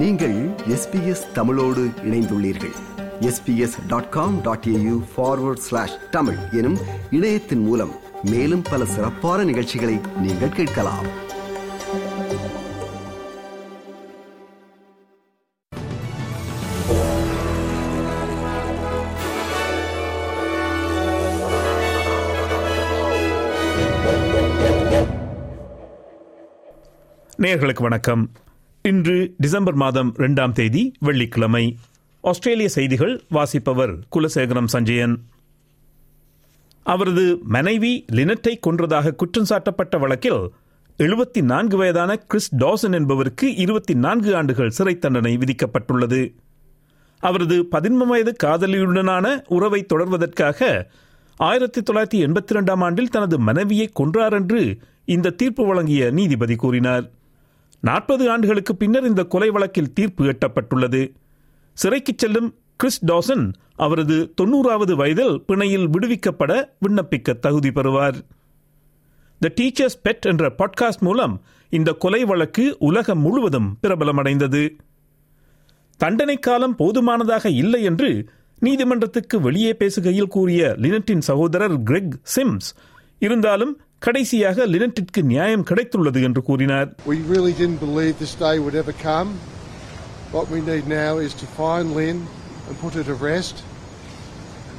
நீங்கள் எஸ்பிஎஸ் தமிழோடு இணைந்துள்ளீர்கள். SBS dot com dot AU forward slash Tamil எனும் இணையத்தின் மூலம் மேலும் பல சிறப்பான நிகழ்ச்சிகளை நீங்கள் கேட்கலாம். நேர்களுக்கு வணக்கம். இன்று டிசம்பர் மாதம் இரண்டாம் தேதி வெள்ளிக்கிழமை. ஆஸ்திரேலிய செய்திகள் வாசிப்பவர் குலசேகரம் சஞ்சயன். அவரது மனைவி லினட்டை கொன்றதாக குற்றம் சாட்டப்பட்ட வழக்கில் எழுபத்தி நான்கு வயதான கிறிஸ் டாசன் என்பவருக்கு இருபத்தி நான்கு ஆண்டுகள் சிறை தண்டனை விதிக்கப்பட்டுள்ளது. அவரது பதின்ம வயது காதலியுடனான உறவை தொடர்வதற்காக ஆயிரத்தி தொள்ளாயிரத்தி எண்பத்தி இரண்டாம் ஆண்டில் தனது மனைவியை கொன்றார் என்று இந்த தீர்ப்பு வழங்கிய நீதிபதி கூறினார். நாற்பது ஆண்டுகளுக்கு பின்னர் இந்த கொலை வழக்கில் தீர்ப்பு எட்டப்பட்டுள்ளது. சிறைக்கு செல்லும் கிறிஸ் டாசன் அவரது தொன்னூறாவது வயதில் பிணையில் விடுவிக்கப்பட விண்ணப்பிக்க தகுதி பெறுவார். த டீச்சர்ஸ் பெட் என்ற பாட்காஸ்ட் மூலம் இந்த கொலை வழக்கு உலகம் முழுவதும் பிரபலமடைந்தது. தண்டனை காலம் போதுமானதாக இல்லை என்று நீதிமன்றத்துக்கு வெளியே பேசுகையில் கூறிய லினட்டின் சகோதரர் கிரெக் சிம்ஸ் இருந்தாலும் கடைசியாக லினட்டிற்கு நியாயம் கிடைத்துள்ளது என்று கூறினார் We really didn't believe this day would ever come. What we need now is to find Lynn and put her to rest.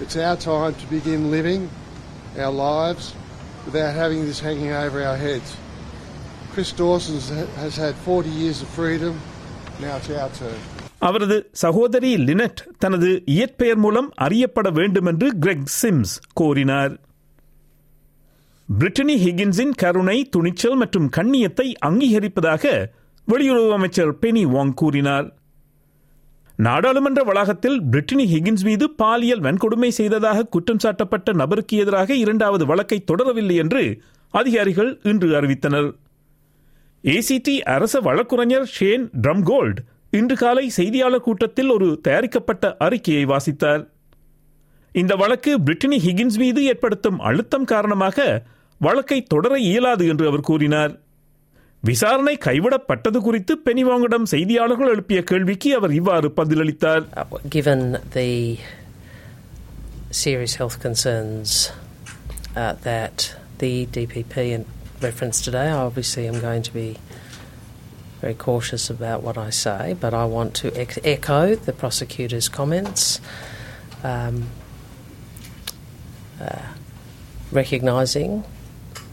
It's our time to begin living our lives without having this hanging over our heads. Chris Dawson has had 40 years of freedom. Now it's our turn. அவரது சகோதரி Lynette தனது இயற்பெயர் மூலம் அறியப்பட வேண்டும் என்று Greg Sims கோரினார் Brittany ஹிகின்ஸின் கருணை துணிச்சல் மற்றும் கண்ணியத்தை அங்கீகரிப்பதாக வெளியுறவு அமைச்சர் பெனி வாங் கூறினார். நாடாளுமன்ற வளாகத்தில் பிரிட்டனி ஹிகின்ஸ் மீது பாலியல் வன்கொடுமை செய்ததாக குற்றம் சாட்டப்பட்ட நபருக்கு எதிராக இரண்டாவது வழக்கை தொடரவில்லை என்று அதிகாரிகள் இன்று அறிவித்தனர். ஏசிடி அரச வழக்குரைஞர் ஷேன் ட்ரம்கோல்ட் இன்று காலை செய்தியாளர் கூட்டத்தில் ஒரு தயாரிக்கப்பட்ட அறிக்கையை வாசித்தார். இந்த வழக்கு பிரிட்டனி ஹிகின்ஸ் மீது ஏற்படுத்தும் அழுத்தம் காரணமாக வழக்கை தொடர இயலாது என்று அவர் கூறினார் விசாரணை கைவிடப்பட்டது குறித்து பெனிவாங்கிடம் செய்தியாளர்கள் எழுப்பிய கேள்விக்கு அவர் இவ்வாறு பதிலளித்தார் Uh, given the serious health concerns uh, that the DPP in reference today, I obviously am going to be very cautious about what I say, but I want to ex- echo the prosecutor's comments, um, uh, recognising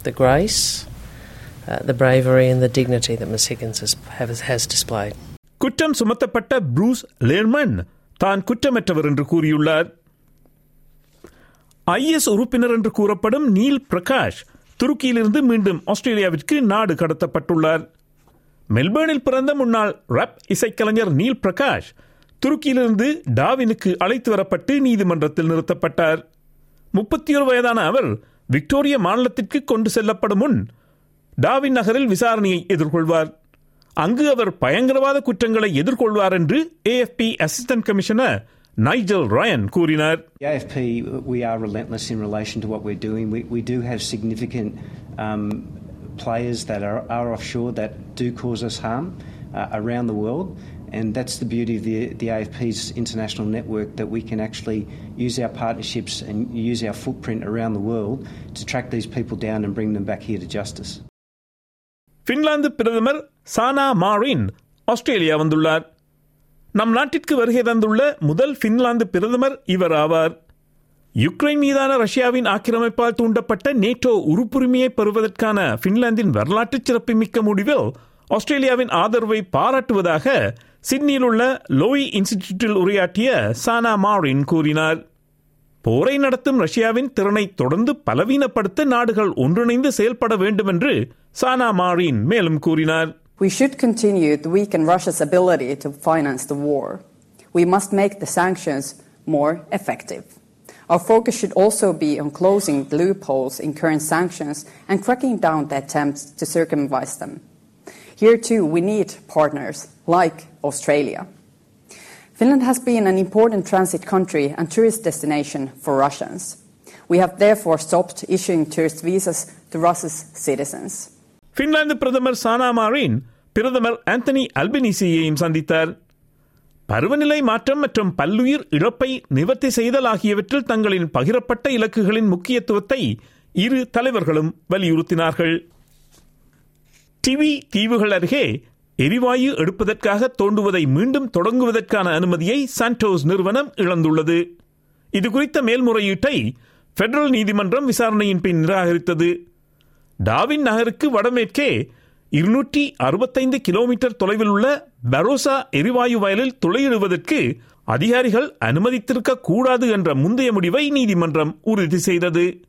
the grace, uh, the bravery, and the dignity that Miss Higgins has, has, has displayed. குற்றம் சுமத்தப்பட்ட Bruce லேர்மன். தான் குற்றமற்றவர் என்று கூறியுள்ளார். IS உறுப்பினர் என்று கூறப்படும் Neil Prakash துருக்கியிலிருந்து மீண்டும் ஆஸ்திரேலியாவிற்கு நாடு கடத்தப்பட்டுள்ளார். மெல்பர்னில் பிறந்த முன்னாள் ரப் இசைக்கலைஞர் நீல் பிரகாஷ் துருக்கியிலிருந்து டாவினுக்கு அழைத்து வரப்பட்டு நீதிமன்றத்தில் நிறுத்தப்பட்டார். முப்பத்தி ஒரு வயதான அவர் விக்டோரிய மாநிலத்திற்கு கொண்டு செல்லப்படும் முன் டாவின் நகரில் விசாரணையை எதிர்கொள்வார் அங்கு அவர் பயங்கரவாத குற்றங்களை எதிர்கொள்வார் என்று AFP assistant commissioner Nigel Ryan கூறினார் The AFP, we are relentless in relation to what we're doing. We, we do have significant um, players that are, are offshore that do cause us harm uh, around the world. And that's the beauty of the, the AFP's international network that we can actually use our partnerships and use our footprint around the world to track these people down and bring them back here to justice. Finland பிரதமர் Sanna மாரின் Australia வந்துள்ளார் நம் நாட்டிற்கு வருகை தந்துள்ள முதல் Finland பிரதமர் இவர் ஆவார் யுக்ரைன் மீதான ரஷ்யாவின் ஆக்கிரமிப்பால் தூண்டப்பட்ட நேட்டோ உறுப்புரிமையை பெறுவதற்கான பின்லாந்தின் வரலாற்று சிறப்புமிக்க முடிவில் ஆஸ்திரேலியாவின் ஆதரவை பாராட்டுவதாக சிட்னியில் உள்ள லோய் இன்ஸ்டிடியூட்டில் உரையாற்றிய சானா மாரின் கூறினார் போரை நடத்தும் ரஷ்யாவின் திறனை தொடர்ந்து பலவீனப்படுத்த நாடுகள் ஒன்றிணைந்து செயல்பட வேண்டும் என்று சானா மாரின் மேலும் கூறினார் We should continue to weaken Russia's ability to finance the war. We must make the sanctions more effective. Our focus should also be on closing the loopholes in current sanctions and cracking down the attempts to circumvent them. Here too, we need partners like Australia. Finland has been an important transit country and tourist destination for Russians. We have therefore stopped issuing tourist visas to Russia's citizens. Finland பிரதமர் Sanna மாரின் பிரதமர் Anthony அல்பினிசியையும் சந்தித்தார் பருவநிலை மாற்றம் மற்றும் பல்லுயிர் இழப்பை நிவர்த்தி செய்தல் ஆகியவற்றில் தங்களின் பகிரப்பட்ட இலக்குகளின் முக்கியத்துவத்தை இரு தலைவர்களும் வலியுறுத்தினார்கள் டிவி தீவுகள் அருகே எரிவாயு எடுப்பதற்காக தோண்டுவதை மீண்டும் தொடங்குவதற்கான அனுமதியை சாண்டோஸ் நிறுவனம் இழந்துள்ளது. இதுகுறித்த மேல்முறையீட்டை பெடரல் நீதிமன்றம் விசாரணையின் பின் நிராகரித்தது. டாவின் நகருக்கு வடமேற்கே இருநூற்றி அறுபத்தைந்து கிலோமீட்டர் தொலைவில் உள்ள பரோசா எரிவாயு வயலில் துளையிடுவதற்கு அதிகாரிகள் அனுமதித்திருக்க கூடாது என்ற முந்தைய முடிவை நீதிமன்றம் உறுதி செய்தது.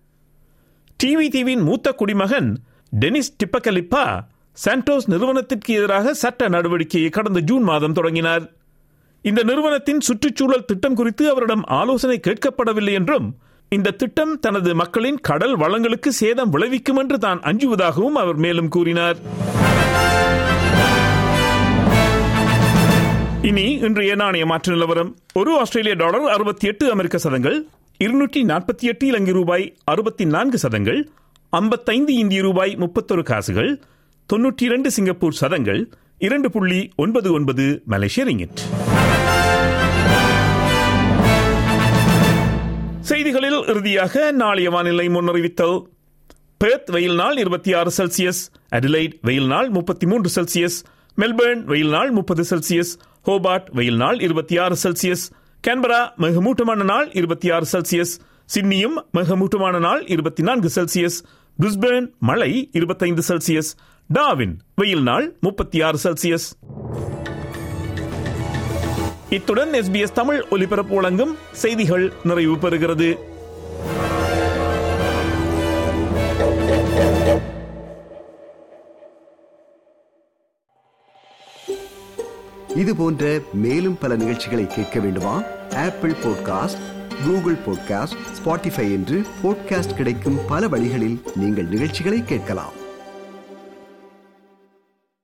டிவி தீவின் மூத்த குடிமகன் டெனிஸ் டிப்பகலிப்பா சாண்டோஸ் நிறுவனத்திற்கு எதிராக சட்ட நடவடிக்கையை கடந்த ஜூன் மாதம் தொடங்கினார். இந்த நிறுவனத்தின் சுற்றுச்சூழல் திட்டம் குறித்து அவரிடம் ஆலோசனை கேட்கப்படவில்லை என்றும் இந்த திட்டம் தனது மக்களின் கடல் வளங்களுக்கு சேதம் விளைவிக்கும் என்று தான் அஞ்சுவதாகவும் அவர் மேலும் கூறினார். இனி இன்றைய நாணய மாற்று நிலவரம். ஒரு ஆஸ்திரேலிய டாலர் அறுபத்தி எட்டு அமெரிக்க சதங்கள் இருநூற்றி நாற்பத்தி எட்டு இலங்கை ரூபாய் அறுபத்தி நான்கு சதங்கள் ஐம்பத்தைந்து இந்திய ரூபாய் முப்பத்தொரு காசுகள் தொன்னூற்றி இரண்டு சிங்கப்பூர் சதங்கள் இரண்டு புள்ளி ஒன்பது ஒன்பது மலேசிய ரிங்கிட். செய்திகளில் இறுதியாக நாளைய வானிலை முன்னறிவித்தல். பெர்த் வெயில் நாள் இருபத்தி ஆறு செல்சியஸ் அடிலைட் வெயில் நாள் முப்பத்தி மூன்று செல்சியஸ் மெல்பர்ன் வெயில் நாள் முப்பது செல்சியஸ் ஹோபார்ட் வெயில் நாள் இருபத்தி ஆறு செல்சியஸ் கேன்பரா மிகமூட்டமான நாள் இருபத்தி ஆறு செல்சியஸ் சிட்னியும் மிகமூட்டமான நாள் இருபத்தி நான்கு செல்சியஸ் பிரிஸ்பேர்ன் மழை இருபத்தைந்து செல்சியஸ் டாவின் வெயில் நாள் முப்பத்தி ஆறு செல்சியஸ். இத்துடன் எஸ்பிஎஸ் தமிழ் ஒலிபரப்பு வழங்கும் செய்திகள் நிறைவு பெறுகிறது. இது போன்ற மேலும் பல நிகழ்ச்சிகளை கேட்க வேண்டுமா? Apple podcast Google podcast Spotify என்று பாட்காஸ்ட் கிடைக்கும் பல வழிகளில் நீங்கள் நிகழ்ச்சிகளை கேட்கலாம்.